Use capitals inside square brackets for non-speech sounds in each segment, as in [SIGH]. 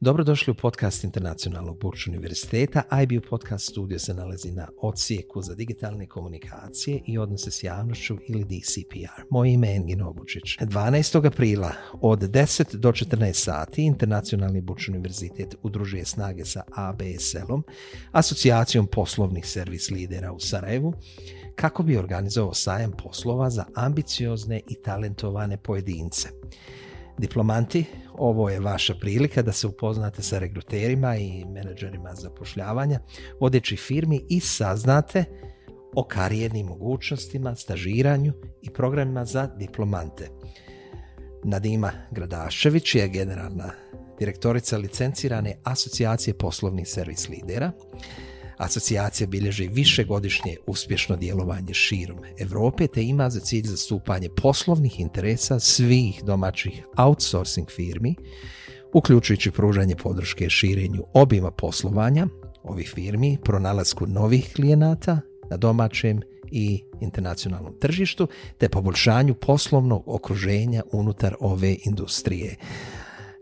Dobrodošli u podcast Internacionalnog Burč univerziteta. IBU podcast studio se nalazi na odsjeku za digitalne komunikacije i odnose s javnošću ili DCPR. Moje ime je Engin Obučić. 12. aprila od 10 do 14 sati Internacionalni Burč univerzitet udružuje snage sa ABSL-om, asocijacijom poslovnih servis lidera u Sarajevu, kako bi organizovao sajam poslova za ambiciozne i talentovane pojedince. Diplomanti, ovo je vaša prilika da se upoznate sa regruterima i menadžerima zapošljavanja vodećih firmi i saznate o karijernim mogućnostima, stažiranju i programima za diplomante. Nadima Gradašević je generalna direktorica licencirane asocijacije poslovnih servis lidera, Asocijacija bilježi višegodišnje uspješno djelovanje širom Europe te ima za cilj zastupanje poslovnih interesa svih domaćih outsourcing firmi, uključujući pružanje podrške širenju obima poslovanja ovih firmi, pronalasku novih klijenata na domaćem i internacionalnom tržištu, te poboljšanju poslovnog okruženja unutar ove industrije.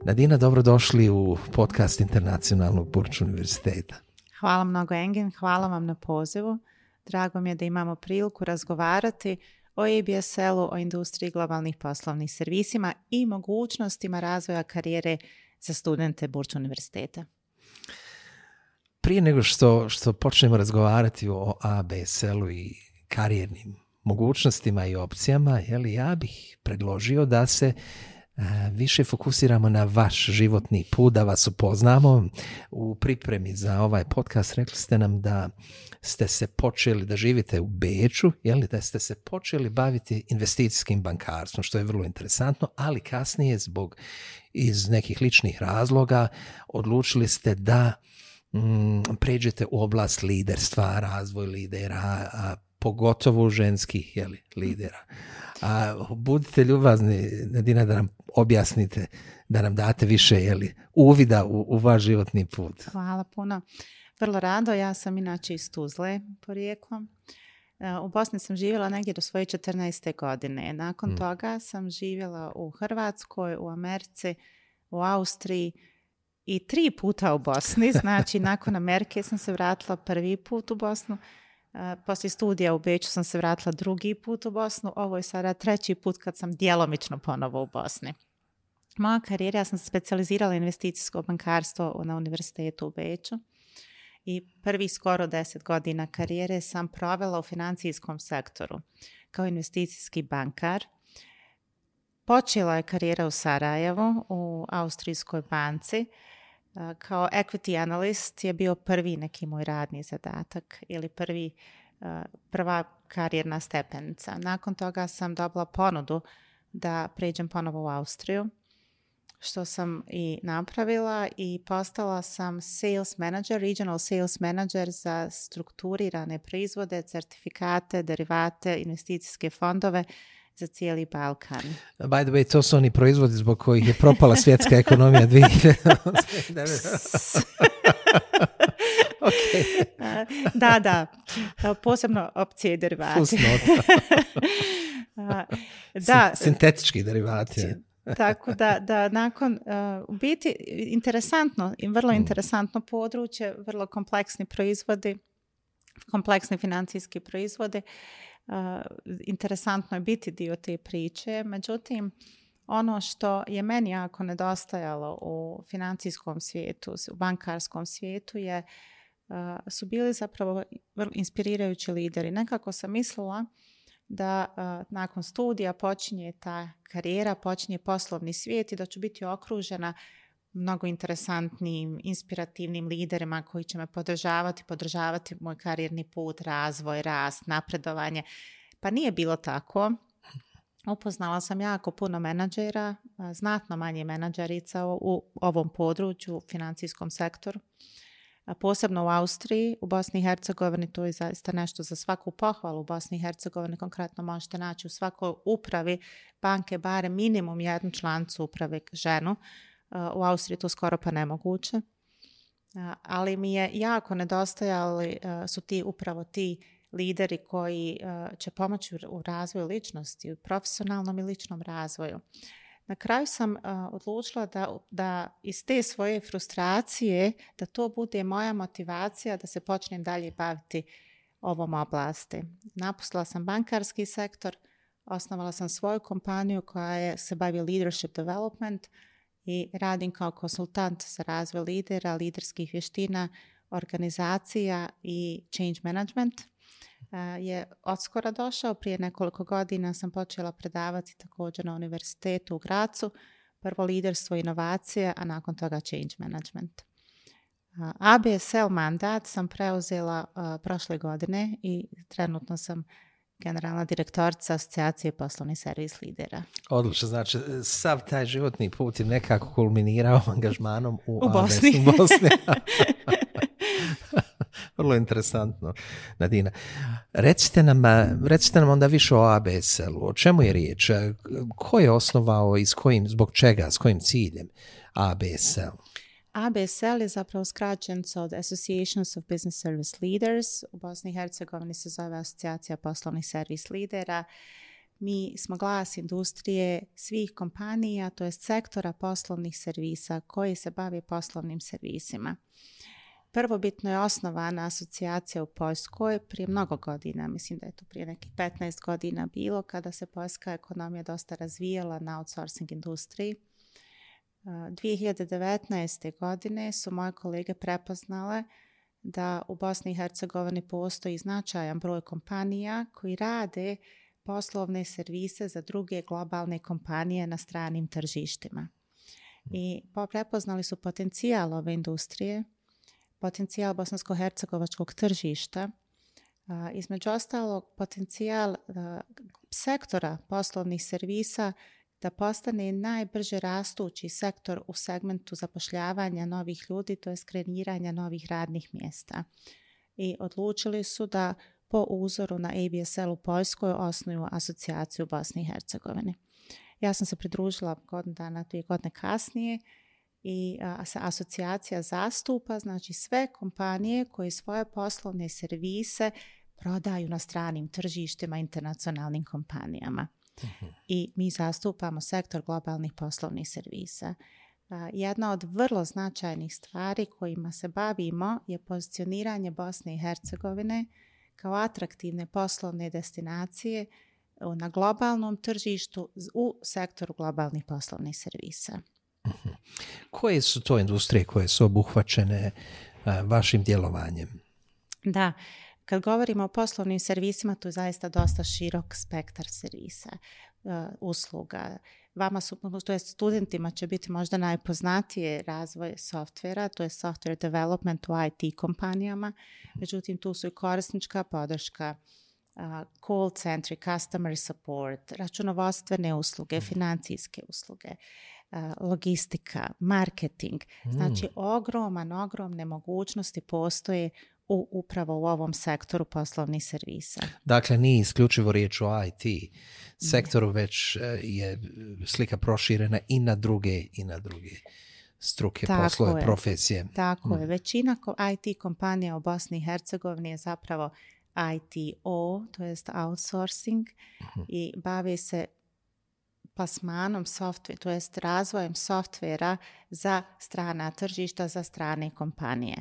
Nadina, dobrodošli u podcast Internacionalnog Burč univerziteta. Hvala mnogo Engin, hvala vam na pozivu. Drago mi je da imamo priliku razgovarati o ABSL-u, o industriji globalnih poslovnih servisima i mogućnostima razvoja karijere za studente Burč univerziteta. Prije nego što, što počnemo razgovarati o ABSL-u i karijernim mogućnostima i opcijama, jeli, ja bih predložio da se više fokusiramo na vaš životni put, da vas upoznamo. U pripremi za ovaj podcast rekli ste nam da ste se počeli, da živite u Beču, jeli, da ste se počeli baviti investicijskim bankarstvom, što je vrlo interesantno, ali kasnije zbog iz nekih ličnih razloga odlučili ste da mm, pređete u oblast liderstva, razvoj lidera, pogotovo ženskih jeli, lidera. A budite ljubazni, Nadina, da nam objasnite, da nam date više jeli, uvida u, u vaš životni put. Hvala puno. Vrlo rado, ja sam inače iz Tuzle porijeklom. E, u Bosni sam živjela negdje do svoje 14. godine. Nakon mm. toga sam živjela u Hrvatskoj, u Americi, u Austriji i tri puta u Bosni. Znači, nakon Amerike sam se vratila prvi put u Bosnu poslije studija u Beću sam se vratila drugi put u Bosnu. Ovo je sada treći put kad sam djelomično ponovo u Bosni. Moja karijera, ja sam se specijalizirala investicijsko bankarstvo na univerzitetu u Beću i prvi skoro deset godina karijere sam provela u financijskom sektoru kao investicijski bankar. Počela je karijera u Sarajevu, u Austrijskoj banci, kao equity analyst je bio prvi neki moj radni zadatak ili prvi, prva karijerna stepenica. Nakon toga sam dobila ponudu da pređem ponovo u Austriju, što sam i napravila i postala sam sales manager, regional sales manager za strukturirane proizvode, certifikate, derivate, investicijske fondove za cijeli Balkan. By the way, to su oni proizvodi zbog kojih je propala svjetska ekonomija [LAUGHS] 2009. [LAUGHS] okay. [LAUGHS] Da, da. Posebno opcije derivati. da. Sintetički derivati. Tako da, da nakon, u biti interesantno, vrlo mm. interesantno područje, vrlo kompleksni proizvodi, kompleksni financijski proizvodi interesantno je biti dio te priče. Međutim, ono što je meni jako nedostajalo u financijskom svijetu, u bankarskom svijetu je su bili zapravo inspirirajući lideri. Nekako sam mislila da nakon studija počinje ta karijera, počinje poslovni svijet i da ću biti okružena mnogo interesantnim, inspirativnim liderima koji će me podržavati, podržavati moj karijerni put, razvoj, rast, napredovanje. Pa nije bilo tako. Upoznala sam jako puno menadžera, znatno manje menadžerica u ovom području, u financijskom sektoru. Posebno u Austriji, u Bosni i Hercegovini, to je zaista nešto za svaku pohvalu. U Bosni i Hercegovini konkretno možete naći u svakoj upravi banke bare minimum jednu člancu uprave ženu u Austriji to skoro pa nemoguće. Ali mi je jako nedostajali su ti upravo ti lideri koji će pomoći u razvoju ličnosti, u profesionalnom i ličnom razvoju. na kraju sam odlučila da, da iz te svoje frustracije, da to bude moja motivacija da se počnem dalje baviti ovom oblasti. Napustila sam bankarski sektor, osnovala sam svoju kompaniju koja je, se bavi leadership development i radim kao konsultant za razvoj lidera, liderskih vještina, organizacija i change management je odskora došao. Prije nekoliko godina sam počela predavati također na univerzitetu u Gracu. Prvo liderstvo inovacije, a nakon toga change management. ABSL mandat sam preuzela prošle godine i trenutno sam generalna direktorica asocijacije poslovnih servis lidera. Odlično, znači sav taj životni put je nekako kulminirao [LAUGHS] angažmanom u, u Bosni. u Bosni. [LAUGHS] Vrlo interesantno, Nadina. Recite nam, recite nam onda više o ABSL-u. O čemu je riječ? Ko je osnovao i s kojim, zbog čega, s kojim ciljem ABSL? ABSL je zapravo skraćenica od Associations of Business Service Leaders. U Bosni i Hercegovini se zove Asocijacija poslovnih servis lidera. Mi smo glas industrije svih kompanija, to je sektora poslovnih servisa koji se bavi poslovnim servisima. Prvobitno je osnovana asocijacija u Poljskoj prije mnogo godina, mislim da je to prije nekih 15 godina bilo, kada se poljska ekonomija dosta razvijala na outsourcing industriji. 2019. godine su moje kolege prepoznale da u Bosni i Hercegovini postoji značajan broj kompanija koji rade poslovne servise za druge globalne kompanije na stranim tržištima. I prepoznali su potencijal ove industrije potencijal bosansko-hercegovačkog tržišta, između ostalog potencijal sektora poslovnih servisa da postane najbrže rastući sektor u segmentu zapošljavanja novih ljudi, to je skreniranja novih radnih mjesta. I odlučili su da po uzoru na ABSL u Poljskoj osnuju asocijaciju u Bosni i Hercegovini. Ja sam se pridružila godinu dana, dvije godine kasnije i asocijacija zastupa znači sve kompanije koje svoje poslovne servise prodaju na stranim tržištima internacionalnim kompanijama. Mhm. I mi zastupamo sektor globalnih poslovnih servisa. Jedna od vrlo značajnih stvari kojima se bavimo je pozicioniranje Bosne i Hercegovine kao atraktivne poslovne destinacije na globalnom tržištu u sektoru globalnih poslovnih servisa. Koje su to industrije koje su obuhvaćene vašim djelovanjem? Da, kad govorimo o poslovnim servisima, tu je zaista dosta širok spektar servisa, usluga. Vama su, to je studentima će biti možda najpoznatije razvoj softvera, to je software development u IT kompanijama, međutim tu su i korisnička podrška, call centri, customer support, računovodstvene usluge, financijske usluge logistika, marketing. Znači, mm. ogroman, ogromne mogućnosti postoje u, upravo u ovom sektoru poslovnih servisa. Dakle, nije isključivo riječ o IT sektoru, već e, je slika proširena i na druge i na druge struke, Tako poslove, profesije. Tako je. Mm. Većina IT kompanija u Bosni i Hercegovini je zapravo ITO, to jest outsourcing mhm. i bave se plasmanom softvera, to jest razvojem softvera za strana tržišta, za strane kompanije.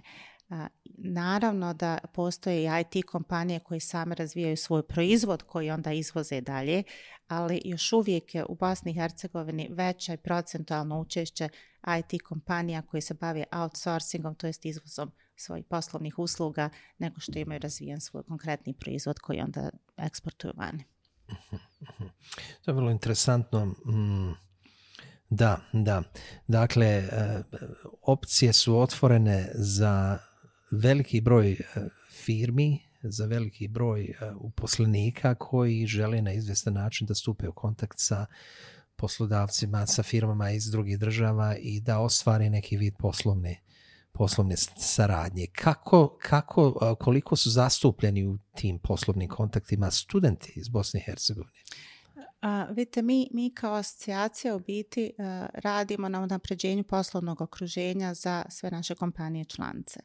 Naravno da postoje i IT kompanije koje same razvijaju svoj proizvod koji onda izvoze dalje, ali još uvijek je u Bosni i Hercegovini veće i procentualno učešće IT kompanija koje se bave outsourcingom, to jest izvozom svojih poslovnih usluga, nego što imaju razvijen svoj konkretni proizvod koji onda eksportuju vani. [LAUGHS] To je vrlo interesantno. Mm, da, da. Dakle, e, opcije su otvorene za veliki broj e, firmi, za veliki broj e, uposlenika koji žele na izvjestan način da stupe u kontakt sa poslodavcima, sa firmama iz drugih država i da ostvari neki vid poslovne poslovne saradnje. Kako, kako, koliko su zastupljeni u tim poslovnim kontaktima studenti iz Bosne i Hercegovine? A, vidite, mi, mi kao asocijacija u biti radimo na napređenju poslovnog okruženja za sve naše kompanije članice.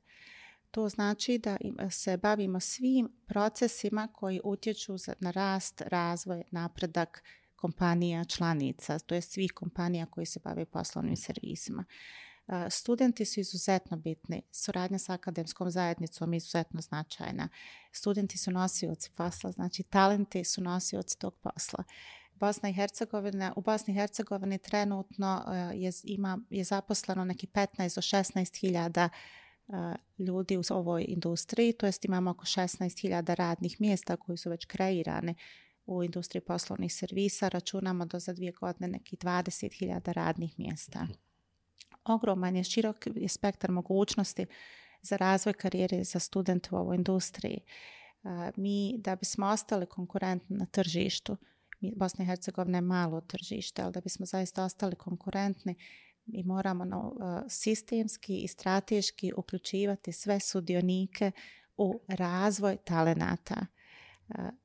To znači da se bavimo svim procesima koji utječu na rast, razvoj, napredak kompanija članica, to je svih kompanija koji se bave poslovnim servisima. Studenti su izuzetno bitni, suradnja sa akademskom zajednicom je izuzetno značajna. Studenti su nosioci posla, znači talenti su nosioci tog posla. Bosna i Hercegovina, u Bosni i Hercegovini trenutno je, ima, je zaposleno neki 15 do 16 hiljada ljudi u ovoj industriji, to jest imamo oko 16.000 radnih mjesta koji su već kreirane u industriji poslovnih servisa. Računamo do za dvije godine nekih 20.000 radnih mjesta. Ogroman je širok je spektar mogućnosti za razvoj karijere za studente u ovoj industriji. Mi, da bismo ostali konkurentni na tržištu, Bosna i Hercegovina je malo tržište, ali da bismo zaista ostali konkurentni, mi moramo no, sistemski i strateški uključivati sve sudionike u razvoj talenata.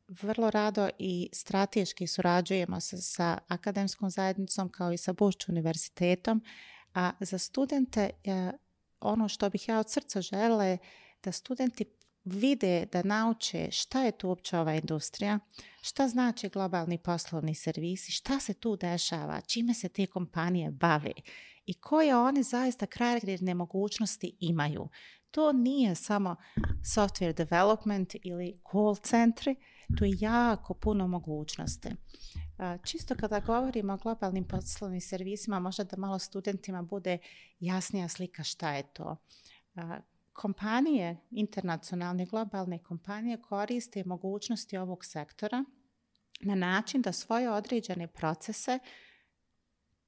Vrlo rado i strateški surađujemo sa, sa akademskom zajednicom kao i sa Bušću univerzitetom, a za studente ono što bih ja od srca želela je da studenti vide da nauče šta je tu uopće ova industrija, šta znači globalni poslovni servisi, šta se tu dešava, čime se te kompanije bave i koje oni zaista krajgredne mogućnosti imaju. To nije samo software development ili call centri, tu je jako puno mogućnosti. Čisto kada govorimo o globalnim poslovnim servisima, možda da malo studentima bude jasnija slika šta je to. Kompanije, internacionalne globalne kompanije koriste mogućnosti ovog sektora na način da svoje određene procese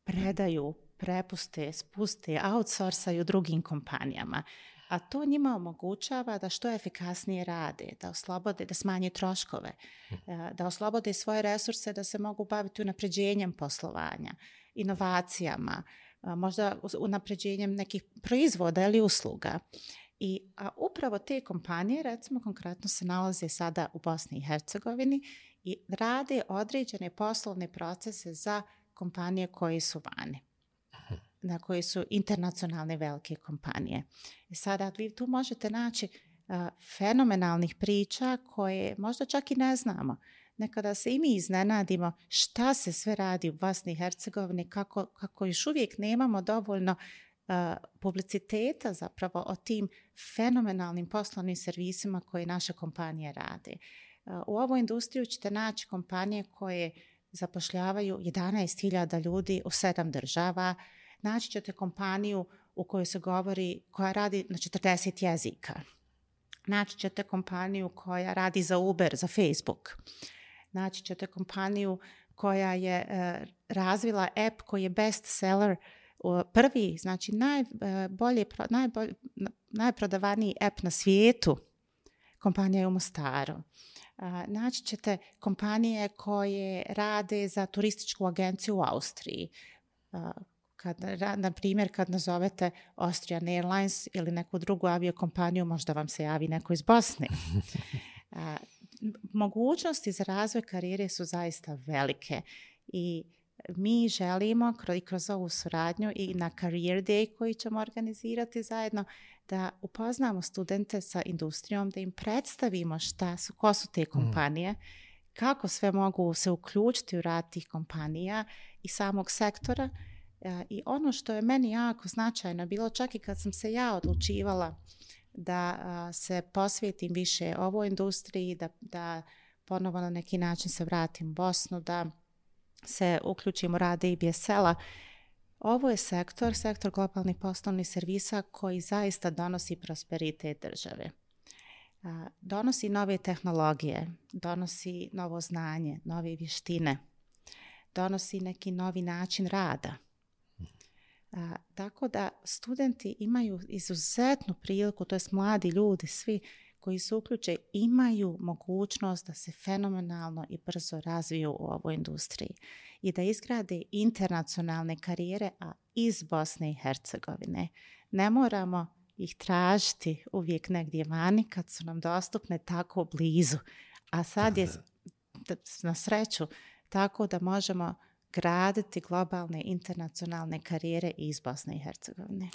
predaju prepuste, spuste, outsourcaju drugim kompanijama. A to njima omogućava da što efikasnije rade, da oslobode, da smanje troškove, hm. e, da oslobode svoje resurse, da se mogu baviti unapređenjem poslovanja, inovacijama, možda unapređenjem nekih proizvoda ili usluga. I a upravo te kompanije, recimo konkretno se nalaze sada u Bosni i Hercegovini i rade određene poslovne procese za kompanije koje su vani na koje su internacionalne velike kompanije. I sada vi tu možete naći fenomenalnih priča koje možda čak i ne znamo. Nekada se i mi iznenadimo šta se sve radi u Bosni i Hercegovini, kako, kako još uvijek nemamo dovoljno publiciteta zapravo o tim fenomenalnim poslovnim servisima koje naše kompanije rade. u ovoj industriju ćete naći kompanije koje zapošljavaju 11.000 ljudi u sedam država, naći ćete kompaniju u kojoj se govori, koja radi na 40 jezika. Naći ćete kompaniju koja radi za Uber, za Facebook. Naći ćete kompaniju koja je e, razvila app koji je best seller prvi, znači najbolje, najbolje, najprodavaniji app na svijetu, kompanija je u Mostaru. Naći ćete kompanije koje rade za turističku agenciju u Austriji, kad, na primjer, kad nazovete Austrian Airlines ili neku drugu aviokompaniju, možda vam se javi neko iz Bosne. [LAUGHS] mogućnosti za razvoj karijere su zaista velike i mi želimo kroz, kroz ovu suradnju i na Career Day koji ćemo organizirati zajedno da upoznamo studente sa industrijom, da im predstavimo šta su, ko su te mm. kompanije, kako sve mogu se uključiti u rad tih kompanija i samog sektora I ono što je meni jako značajno bilo, čak i kad sam se ja odlučivala da se posvetim više ovoj industriji, da, da ponovo na neki način se vratim u Bosnu, da se uključim u rade i a ovo je sektor, sektor globalnih poslovnih servisa koji zaista donosi prosperitet države. Donosi nove tehnologije, donosi novo znanje, nove vještine, donosi neki novi način rada – tako da studenti imaju izuzetnu priliku, to jest mladi ljudi, svi koji se uključe, imaju mogućnost da se fenomenalno i brzo razviju u ovoj industriji i da izgrade internacionalne karijere, a iz Bosne i Hercegovine. Ne moramo ih tražiti uvijek negdje vani kad su nam dostupne tako blizu. A sad je [LAUGHS] na sreću tako da možemo graditi globalne internacionalne karijere iz Bosne i Hercegovine.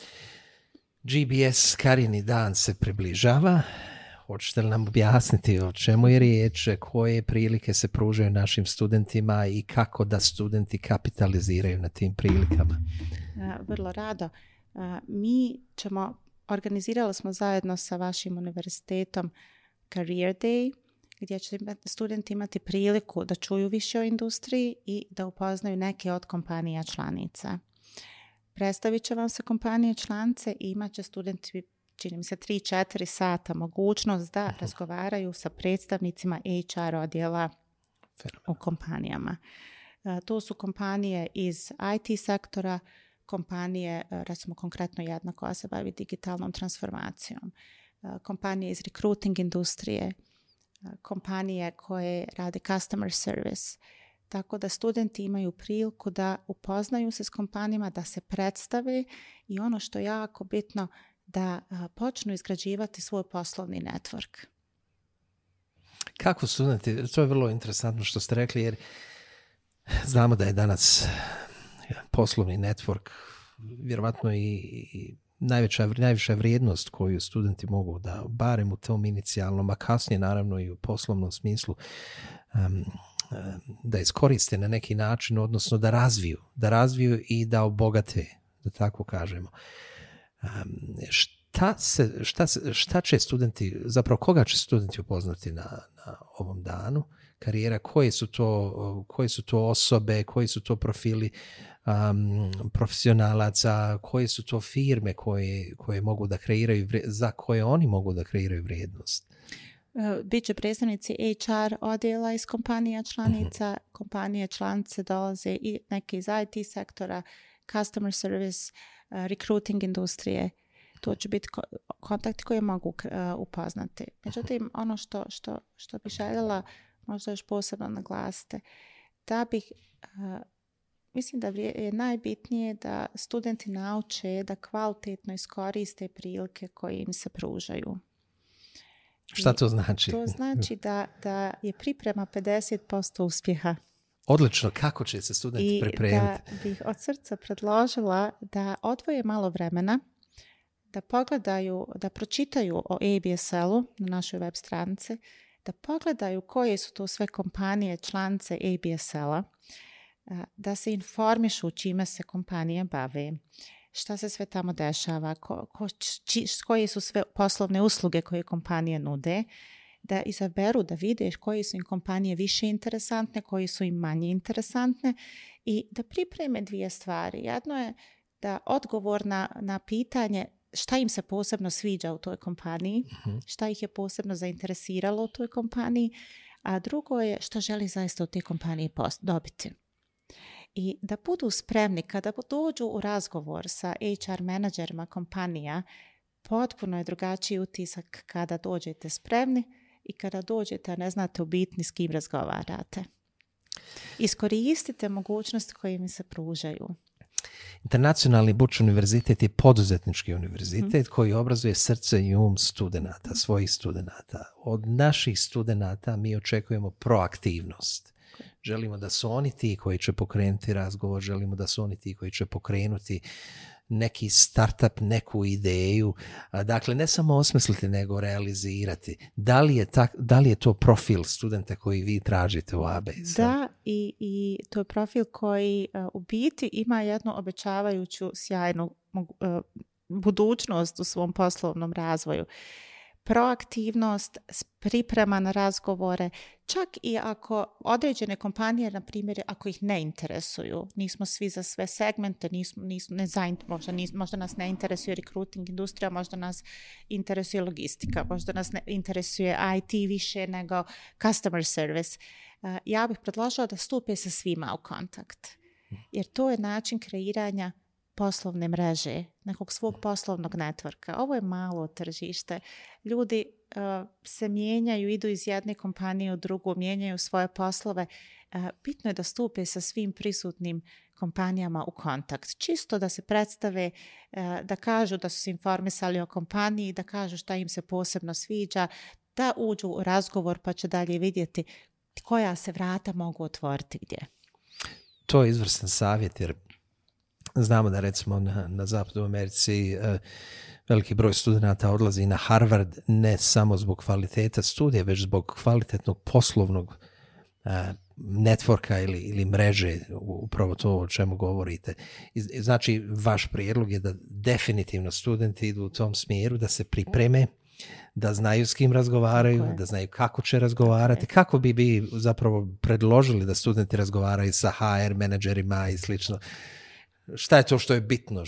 GBS Karini dan se približava. Hoćete li nam objasniti o čemu je riječ, koje prilike se pružaju našim studentima i kako da studenti kapitaliziraju na tim prilikama? Vrlo rado. Mi ćemo, organizirali smo zajedno sa vašim univerzitetom Career Day, gdje će studenti imati priliku da čuju više o industriji i da upoznaju neke od kompanija članica. Predstavit će vam se kompanije članice i imat će studenti čini mi se 3-4 sata mogućnost da razgovaraju sa predstavnicima HR odjela u kompanijama. E, to su kompanije iz IT sektora, kompanije, e, recimo konkretno jedna koja se bavi digitalnom transformacijom, e, kompanije iz recruiting industrije, kompanije koje rade customer service. Tako da studenti imaju priliku da upoznaju se s kompanijama, da se predstave i ono što je jako bitno, da počnu izgrađivati svoj poslovni network. Kako studenti, to je vrlo interesantno što ste rekli, jer znamo da je danas poslovni network vjerovatno i, i najveća, najviša vrijednost koju studenti mogu da, barem u tom inicijalnom, a kasnije naravno i u poslovnom smislu, da iskoriste na neki način, odnosno da razviju, da razviju i da obogate, da tako kažemo. šta, se, šta, šta će studenti, zapravo koga će studenti upoznati na, na ovom danu karijera, koje su to, koje su to osobe, koji su to profili um, profesionalaca, koje su to firme koje, koje mogu da kreiraju, za koje oni mogu da kreiraju vrijednost. E, Biće predstavnici HR odjela iz kompanija članica, mhm. kompanije članice dolaze i neke iz IT sektora, customer service, uh, recruiting industrije. To će biti kontakti koje mogu uh, upoznati. Međutim, ono što, što, što bi željela možda još posebno naglasiti, da bih Mislim da je najbitnije da studenti nauče da kvalitetno iskoriste prilike koje im se pružaju. Šta to znači? To znači da, da je priprema 50% uspjeha. Odlično, kako će se studenti pripremiti? I da bih od srca predložila da odvoje malo vremena, da pogledaju, da pročitaju o ABSL-u na našoj web stranici, da pogledaju koje su to sve kompanije članice ABSL-a, da se informišu čime se kompanije bave, šta se sve tamo dešava, ko, koje su sve poslovne usluge koje kompanije nude, da izaberu, da vide koje su im kompanije više interesantne, koje su im manje interesantne i da pripreme dvije stvari. Jedno je da odgovor na, na pitanje šta im se posebno sviđa u toj kompaniji, mhm. šta ih je posebno zainteresiralo u toj kompaniji, a drugo je šta želi zaista u toj kompaniji dobiti i da budu spremni kada dođu u razgovor sa HR menadžerima kompanija, potpuno je drugačiji utisak kada dođete spremni i kada dođete, a ne znate u bitni s kim razgovarate. Iskoristite mogućnosti koje mi se pružaju. Internacionalni Buč univerzitet je poduzetnički univerzitet mhm. koji obrazuje srce i um studenata, svojih studenata. Od naših studenata mi očekujemo proaktivnost Želimo da su oni ti koji će pokrenuti razgovor, želimo da su oni ti koji će pokrenuti neki startup, neku ideju. Dakle, ne samo osmisliti, nego realizirati. Da li je, da li je to profil studenta koji vi tražite u ABS? Da, i, i to je profil koji u biti ima jednu obećavajuću sjajnu budućnost u svom poslovnom razvoju proaktivnost, priprema na razgovore, čak i ako određene kompanije, na primjer, ako ih ne interesuju, nismo svi za sve segmente, nismo, nismo, ne možda, možda nas ne interesuje recruiting industrija, možda nas interesuje logistika, možda nas ne interesuje IT više nego customer service. Ja bih predložila da stupe sa svima u kontakt. Jer to je način kreiranja poslovne mreže, nekog svog poslovnog networka. Ovo je malo tržište. Ljudi uh, se mijenjaju, idu iz jedne kompanije u drugu, mijenjaju svoje poslove. Uh, bitno je da stupe sa svim prisutnim kompanijama u kontakt. Čisto da se predstave, uh, da kažu da su se informisali o kompaniji, da kažu šta im se posebno sviđa, da uđu u razgovor pa će dalje vidjeti koja se vrata mogu otvoriti gdje. To je izvrstan savjet jer Znamo da recimo na, na zapadu u Americi uh, veliki broj studenta odlazi na Harvard ne samo zbog kvaliteta studija, već zbog kvalitetnog poslovnog e, networka ili, ili mreže, upravo to o čemu govorite. Znači, vaš prijedlog je da definitivno studenti idu u tom smjeru, da se pripreme, da znaju s kim razgovaraju, da znaju kako će razgovarati, kako bi bi zapravo predložili da studenti razgovaraju sa HR menadžerima i slično. Šta je to što je bitno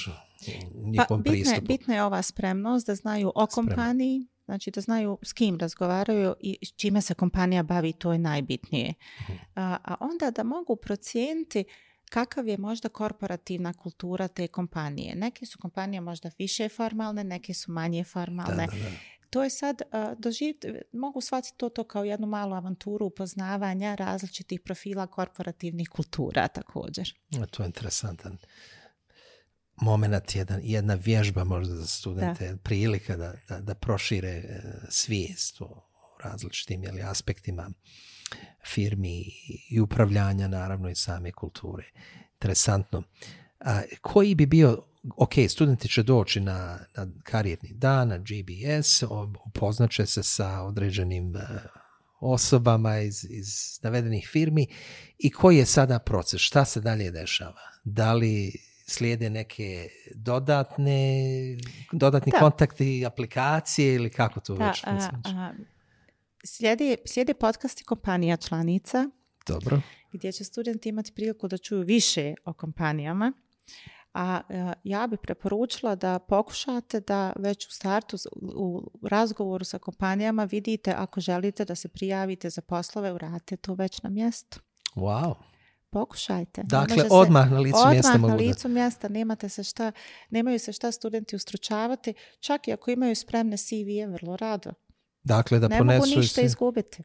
pa, bitno, je, bitno je ova spremnost da znaju o kompaniji, Znači da znaju s kim razgovaraju i s čime se kompanija bavi, to je najbitnije. Mhm. A, a onda da mogu procijeniti kakav je možda korporativna kultura te kompanije. Neke su kompanije možda više formalne, neke su manje formalne. To je sad, mogu shvatiti to, to kao jednu malu avanturu upoznavanja različitih profila korporativnih kultura također. To je interesantan moment, jedan, jedna vježba možda za studente, prilika da, da, da prošire e, svijest o različitim jeli, aspektima firmi i upravljanja, naravno i same kulture. Interesantno. A, koji bi bio, ok, studenti će doći na, na karijerni dan, na GBS, upoznaće se sa određenim e, osobama iz, iz navedenih firmi i koji je sada proces, šta se dalje dešava? Da li slijede neke dodatne, dodatni da. kontakti, aplikacije ili kako to da, već slijedi, slijedi podcasti kompanija članica. Dobro. Gdje će studenti imati priliku da čuju više o kompanijama. A ja bih preporučila da pokušate da već u startu u razgovoru sa kompanijama vidite ako želite da se prijavite za poslove, uradite to već na mjestu. Wow. Pokušajte. Dakle, odmah na licu mjesta Odmah na licu mjesta, nemate se šta, nemaju se šta studenti ustručavati, čak i ako imaju spremne CV-e, vrlo rado. Dakle, da ne ponesu mogu ništa izgubiti.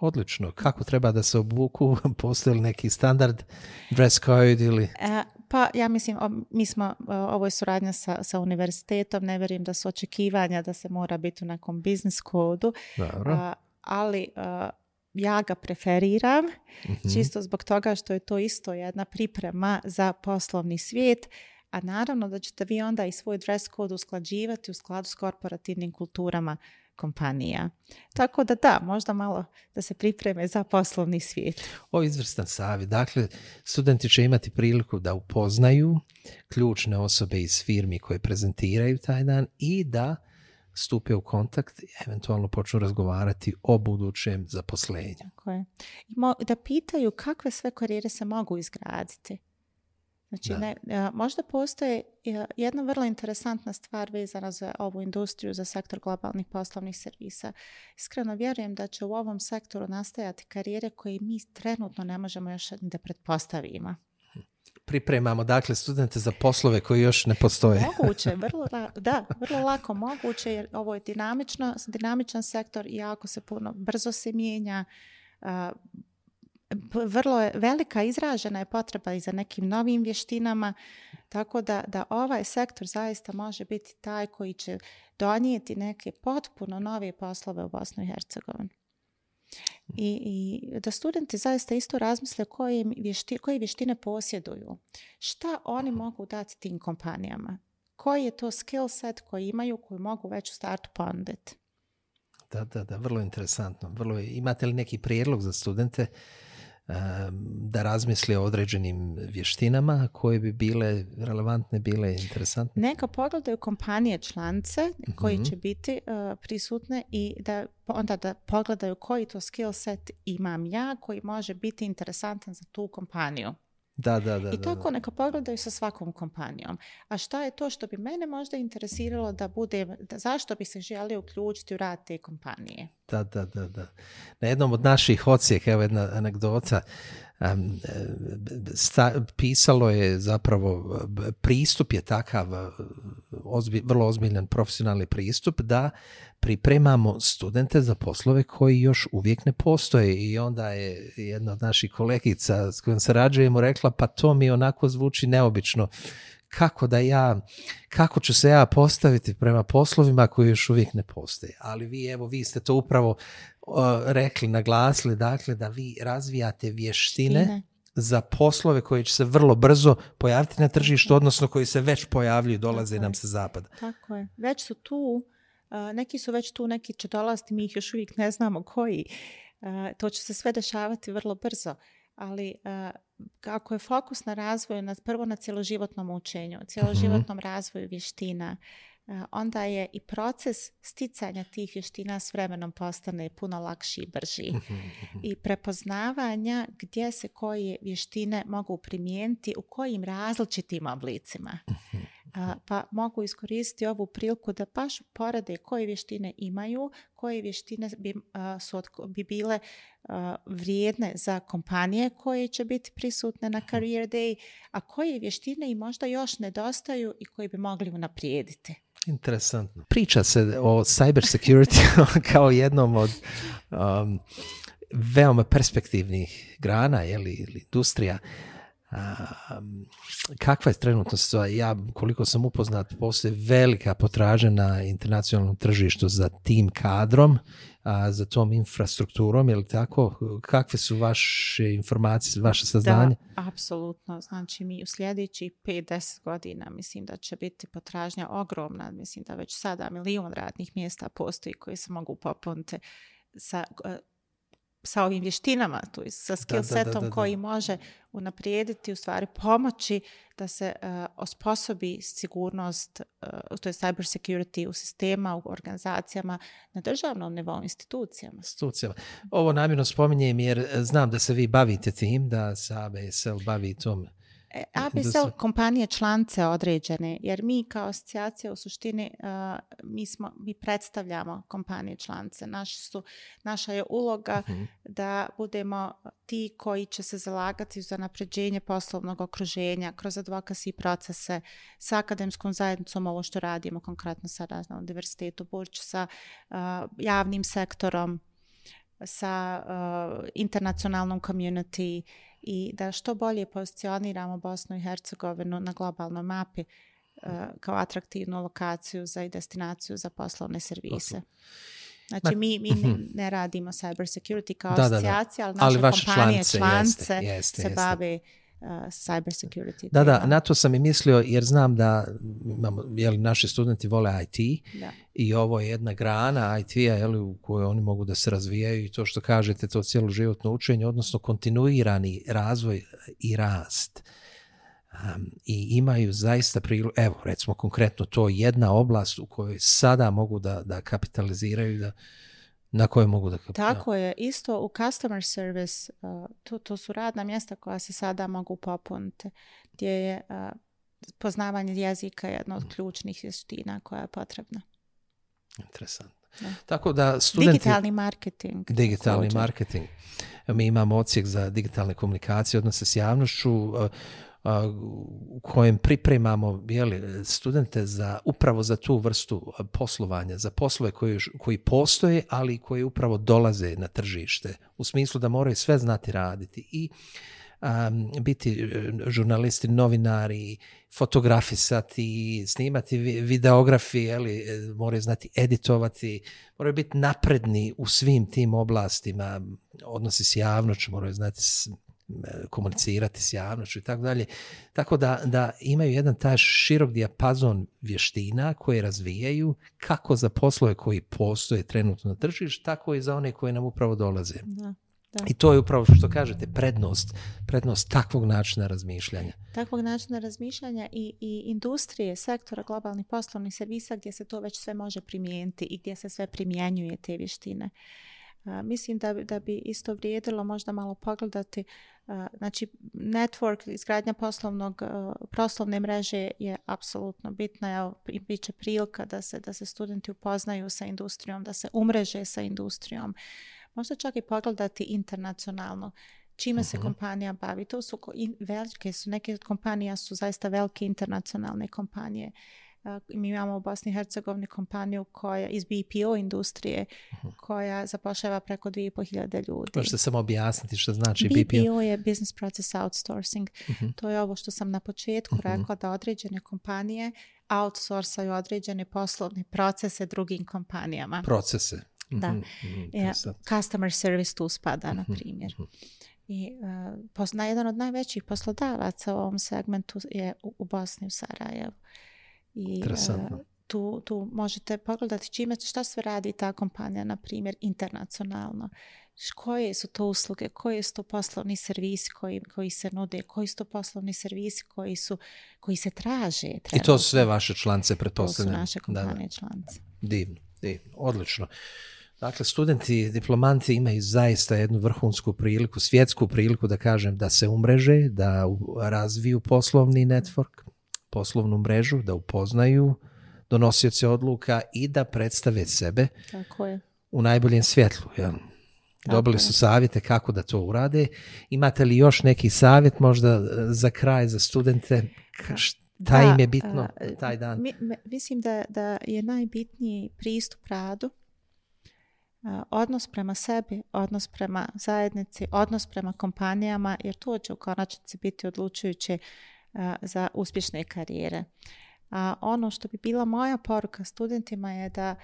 Odlično. Kako treba da se obuku? [LAUGHS] Postoji li neki standard dress code ili... E, pa ja mislim, mi smo, ovo je suradnja sa, sa univerzitetom, ne vjerujem da su očekivanja da se mora biti u nekom biznis kodu, Dobro. ali ja ga preferiram, mhm. čisto zbog toga što je to isto jedna priprema za poslovni svijet, a naravno da ćete vi onda i svoj dress code usklađivati u skladu s korporativnim kulturama kompanija. Tako da da, možda malo da se pripreme za poslovni svijet. O, izvrstan savjet. Dakle, studenti će imati priliku da upoznaju ključne osobe iz firmi koje prezentiraju taj dan i da stupe u kontakt i eventualno počnu razgovarati o budućem zaposlenju. Tako je. I da pitaju kakve sve karijere se mogu izgraditi. Znači, ne, možda postoje jedna vrlo interesantna stvar vezana za ovu industriju, za sektor globalnih poslovnih servisa. Iskreno vjerujem da će u ovom sektoru nastajati karijere koje mi trenutno ne možemo još da pretpostavimo pripremamo dakle studente za poslove koji još ne postoje. [LAUGHS] Moguće, vrlo, da, vrlo lako moguće jer ovo je dinamično, dinamičan sektor i jako se puno, brzo se mijenja, vrlo je velika izražena je potreba i za nekim novim vještinama, tako da, da ovaj sektor zaista može biti taj koji će donijeti neke potpuno nove poslove u Bosnu i Hercegovini. I, I, da studenti zaista isto razmisle koje, vješti, koje vještine posjeduju. Šta oni mogu dati tim kompanijama? Koji je to skill set koji imaju, koji mogu već u startu ponuditi? Da, da, da, vrlo interesantno. Vrlo, imate li neki prijedlog za studente da razmisli o određenim vještinama koje bi bile relevantne, bile interesantne? Neka pogledaju kompanije članice koji mhm. će biti uh, prisutne i da onda da pogledaju koji to skill set imam ja koji može biti interesantan za tu kompaniju. Da, da, da. I tako neka pogledaju sa svakom kompanijom. A šta je to što bi mene možda interesiralo da bude, da, zašto bi se želio uključiti u rad te kompanije? Da, da, da. da. Na jednom od naših ocijeka, evo jedna anegdota, um, pisalo je zapravo, pristup je takav, vrlo ozbiljan profesionalni pristup, da pripremamo studente za poslove koji još uvijek ne postoje i onda je jedna od naših kolegica s kojom sarađujemo rekla pa to mi onako zvuči neobično kako da ja, kako ću se ja postaviti prema poslovima koji još uvijek ne postoje. Ali vi, evo, vi ste to upravo rekli, naglasili, dakle, da vi razvijate vještine za poslove koji će se vrlo brzo pojaviti na tržištu, odnosno koji se već pojavljuju, dolaze nam sa zapada. Tako je. Već su tu, neki su već tu, neki će dolaziti, mi ih još uvijek ne znamo koji. To će se sve dešavati vrlo brzo. Ali ako je fokus na razvoju, na, prvo na cjeloživotnom učenju, cjeloživotnom mhm. razvoju vještina, onda je i proces sticanja tih vještina s vremenom postane puno lakši i brži. Mhm, mhm. I prepoznavanja gdje se koje vještine mogu primijeniti u kojim različitim oblicima. Pa mogu iskoristiti ovu priliku da baš porade koje vještine imaju, koje vještine bi, su, bi bile vrijedne za kompanije koje će biti prisutne na Career Day, a koje vještine i možda još nedostaju i koje bi mogli unaprijediti. Interesantno. Priča se o cyber security [LAUGHS] kao jednom od um, veoma perspektivnih grana ili industrija. Kakva je trenutno Ja, koliko sam upoznat, postoji velika potražnja na internacionalnom tržištu za tim kadrom, a, za tom infrastrukturom, je li tako? Kakve su vaše informacije, vaše saznanje? Da, apsolutno. Znači, mi u sljedećih 5-10 godina mislim da će biti potražnja ogromna. Mislim da već sada milijun radnih mjesta postoji koji se mogu popuniti sa sa ovim vještinama, tu, sa skill setom koji može unaprijediti, u stvari pomoći da se uh, osposobi sigurnost, uh, to je cyber security u sistema, u organizacijama, na državnom nivou, institucijama. Institucijama. Ovo namjerno spominjem jer e, znam da se vi bavite tim, da se ABSL bavi tom ABSL kompanije člance određene, jer mi kao asocijacija u suštini mi, smo, mi predstavljamo kompanije člance. Naš su, naša je uloga mhm. da budemo ti koji će se zalagati za napređenje poslovnog okruženja kroz advocacy procese sa akademskom zajednicom, ovo što radimo konkretno sada na Univerzitetu Burč, sa javnim sektorom, sa internacionalnom community, i da što bolje pozicioniramo Bosnu i Hercegovinu na globalnoj mapi uh, kao atraktivnu lokaciju za i destinaciju za poslovne servise. Znači, mi, mi mhm. ne, radimo cyber security kao asocijacija, ali naše kompanije, člance, se bave Uh, cyber security. Da, da, na to sam i mislio jer znam da imamo, jeli, naši studenti vole IT i ovo je jedna grana IT-a u kojoj oni mogu da se razvijaju i to što kažete, to cijelo životno učenje, odnosno kontinuirani razvoj i rast. Um, I imaju zaista priliku, evo recimo konkretno to jedna oblast u kojoj sada mogu da, da kapitaliziraju, da na koje mogu da Tako je, isto u customer service, to, to su radna mjesta koja se sada mogu popuniti, gdje je poznavanje jezika jedna od mm. ključnih vještina koja je potrebna. Interesantno. Tako da studenti... Digitalni marketing. Digitalni marketing. Mi imamo ocijek za digitalne komunikacije, odnose s javnošću. U kojem pripremamo jeli, studente za upravo za tu vrstu poslovanja, za poslove koji, koji postoje, ali koji upravo dolaze na tržište, u smislu da moraju sve znati raditi i biti e, žurnalisti, novinari, fotografisati, snimati videografi, jeli, e, moraju znati editovati, moraju biti napredni u svim tim oblastima, odnosi s javnoću, moraju znati komunicirati s javnošću i tako dalje. Tako da, da imaju jedan taj širok dijapazon vještina koje razvijaju kako za poslove koji postoje trenutno na tržištu, tako i za one koje nam upravo dolaze. Da. Da. I to je upravo što kažete, prednost, prednost takvog načina razmišljanja. Takvog načina razmišljanja i, i industrije, sektora globalnih poslovnih servisa gdje se to već sve može primijeniti i gdje se sve primjenjuje te vještine. Mislim da, da bi isto vrijedilo možda malo pogledati Znači, network, izgradnja poslovnog, poslovne mreže je apsolutno bitna. Evo, bit će prilika da se, da se studenti upoznaju sa industrijom, da se umreže sa industrijom. Možda čak i pogledati internacionalno čime se mhm. kompanija bavi. To su velike su, neke od kompanija su zaista velike internacionalne kompanije mi imamo u Bosni i Hercegovini kompaniju koja iz BPO industrije mhm. koja zapošljava preko 2500 ljudi. Možete samo objasniti što znači BPO? BPO je Business Process Outsourcing. uh To je ovo što sam na početku uh rekla da određene kompanije outsourcaju određene poslovne procese drugim kompanijama. Procese. Da. E, customer service tu spada, na primjer. I uh, jedan od najvećih poslodavaca u ovom segmentu je u, u Bosni, u Sarajevu. I, tu, tu možete pogledati čime, šta sve radi ta kompanija, na primjer, internacionalno. Koje su to usluge, koji su to poslovni servisi koji, koji se nude, koji su to poslovni servisi koji, su, koji se traže. I to su sve vaše člance, pretpostavljam. To su naše kompanije člance. Divno, divno, odlično. Dakle, studenti, diplomanti imaju zaista jednu vrhunsku priliku, svjetsku priliku da kažem da se umreže, da razviju poslovni network, poslovnu mrežu, da upoznaju donosioce odluka i da predstave sebe Tako je. u najboljem svjetlu. Jel? Dobili su savjete kako da to urade. Imate li još neki savjet možda e, za kraj za studente? Šta im je bitno taj dan? mislim da, da je najbitniji pristup radu, odnos prema sebi, odnos prema zajednici, odnos prema kompanijama, jer to će u konačnici biti odlučujuće za uspješne karijere. A ono što bi bila moja poruka studentima je da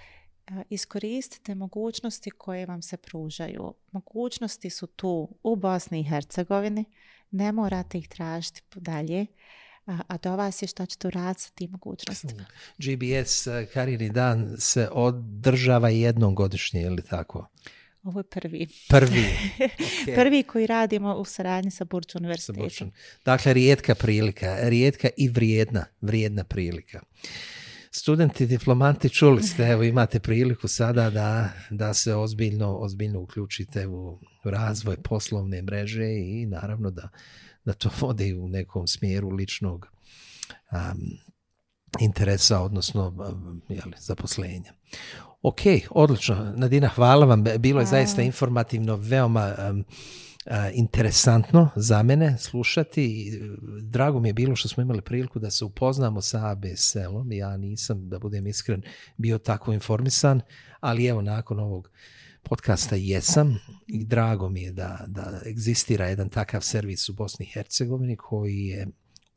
iskoristite mogućnosti koje vam se pružaju. Mogućnosti su tu u Bosni i Hercegovini, ne morate ih tražiti dalje, a do vas je šta ćete uraditi sa tim mogućnostima. GBS karijeri dan se održava jednom godišnje, ili tako? Ovo je prvi. Prvi. [LAUGHS] prvi koji radimo u saradnji sa Burč univerzitetom. Dakle, rijetka prilika, rijetka i vrijedna, vrijedna prilika. Studenti, diplomanti, čuli ste, evo imate priliku sada da, da se ozbiljno, ozbiljno uključite u razvoj poslovne mreže i naravno da, da to [LAUGHS] vode u nekom smjeru ličnog interesa, odnosno jeli, zaposlenja. Ok, odlično. Nadina, hvala vam. Bilo je zaista informativno, veoma interesantno za mene slušati. Drago mi je bilo što smo imali priliku da se upoznamo sa ABSL-om. Ja nisam, da budem iskren, bio tako informisan, ali evo nakon ovog podcasta jesam i drago mi je da, da egzistira jedan takav servis u Bosni i Hercegovini koji je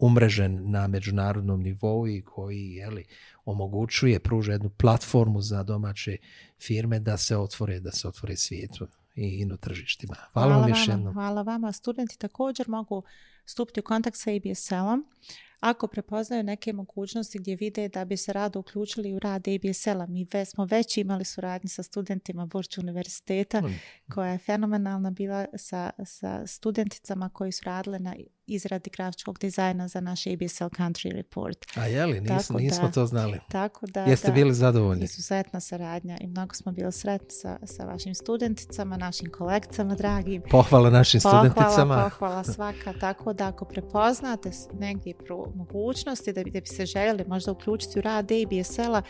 umrežen na međunarodnom nivou i koji jeli, omogućuje, pruža jednu platformu za domaće firme da se otvore, da se otvore svijetu i na tržištima. Hvala, vam još jednom. Hvala vama. Studenti također mogu stupiti u kontakt sa ABSL-om ako prepoznaju neke mogućnosti gdje vide da bi se rado uključili u rad ABSL-a. Mi smo već imali suradnju sa studentima Burč univerziteta koja je fenomenalna bila sa, sa studenticama koji su radile na izradi grafičkog dizajna za naš ABSL Country Report. A je nismo, nismo to znali. Tako da, Jeste da, bili zadovoljni? Izuzetna saradnja i mnogo smo bili sretni sa, sa vašim studenticama, našim kolegicama dragim. Pohvala našim pohvala, studenticama. Pohvala svaka, tako da ako prepoznate negdje pro mogućnosti da bi, da bi se željeli možda uključiti u rad ABSL-a,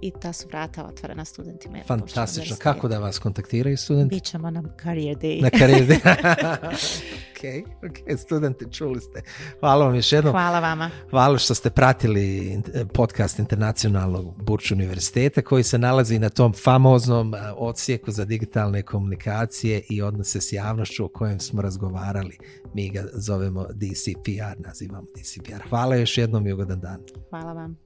i ta su vrata otvorena studentima. Fantastično. Kako da vas kontaktiraju studenti? Bićemo na Career Day. Na Career Day. [LAUGHS] ok, ok, studenti, čuli ste. Hvala vam još jednom. Hvala vama. Hvala što ste pratili podcast Internacionalnog Burč univerziteta koji se nalazi na tom famoznom odsjeku za digitalne komunikacije i odnose s javnošću o kojem smo razgovarali. Mi ga zovemo DCPR, nazivamo DCPR. Hvala još jednom i ugodan dan. Hvala vam.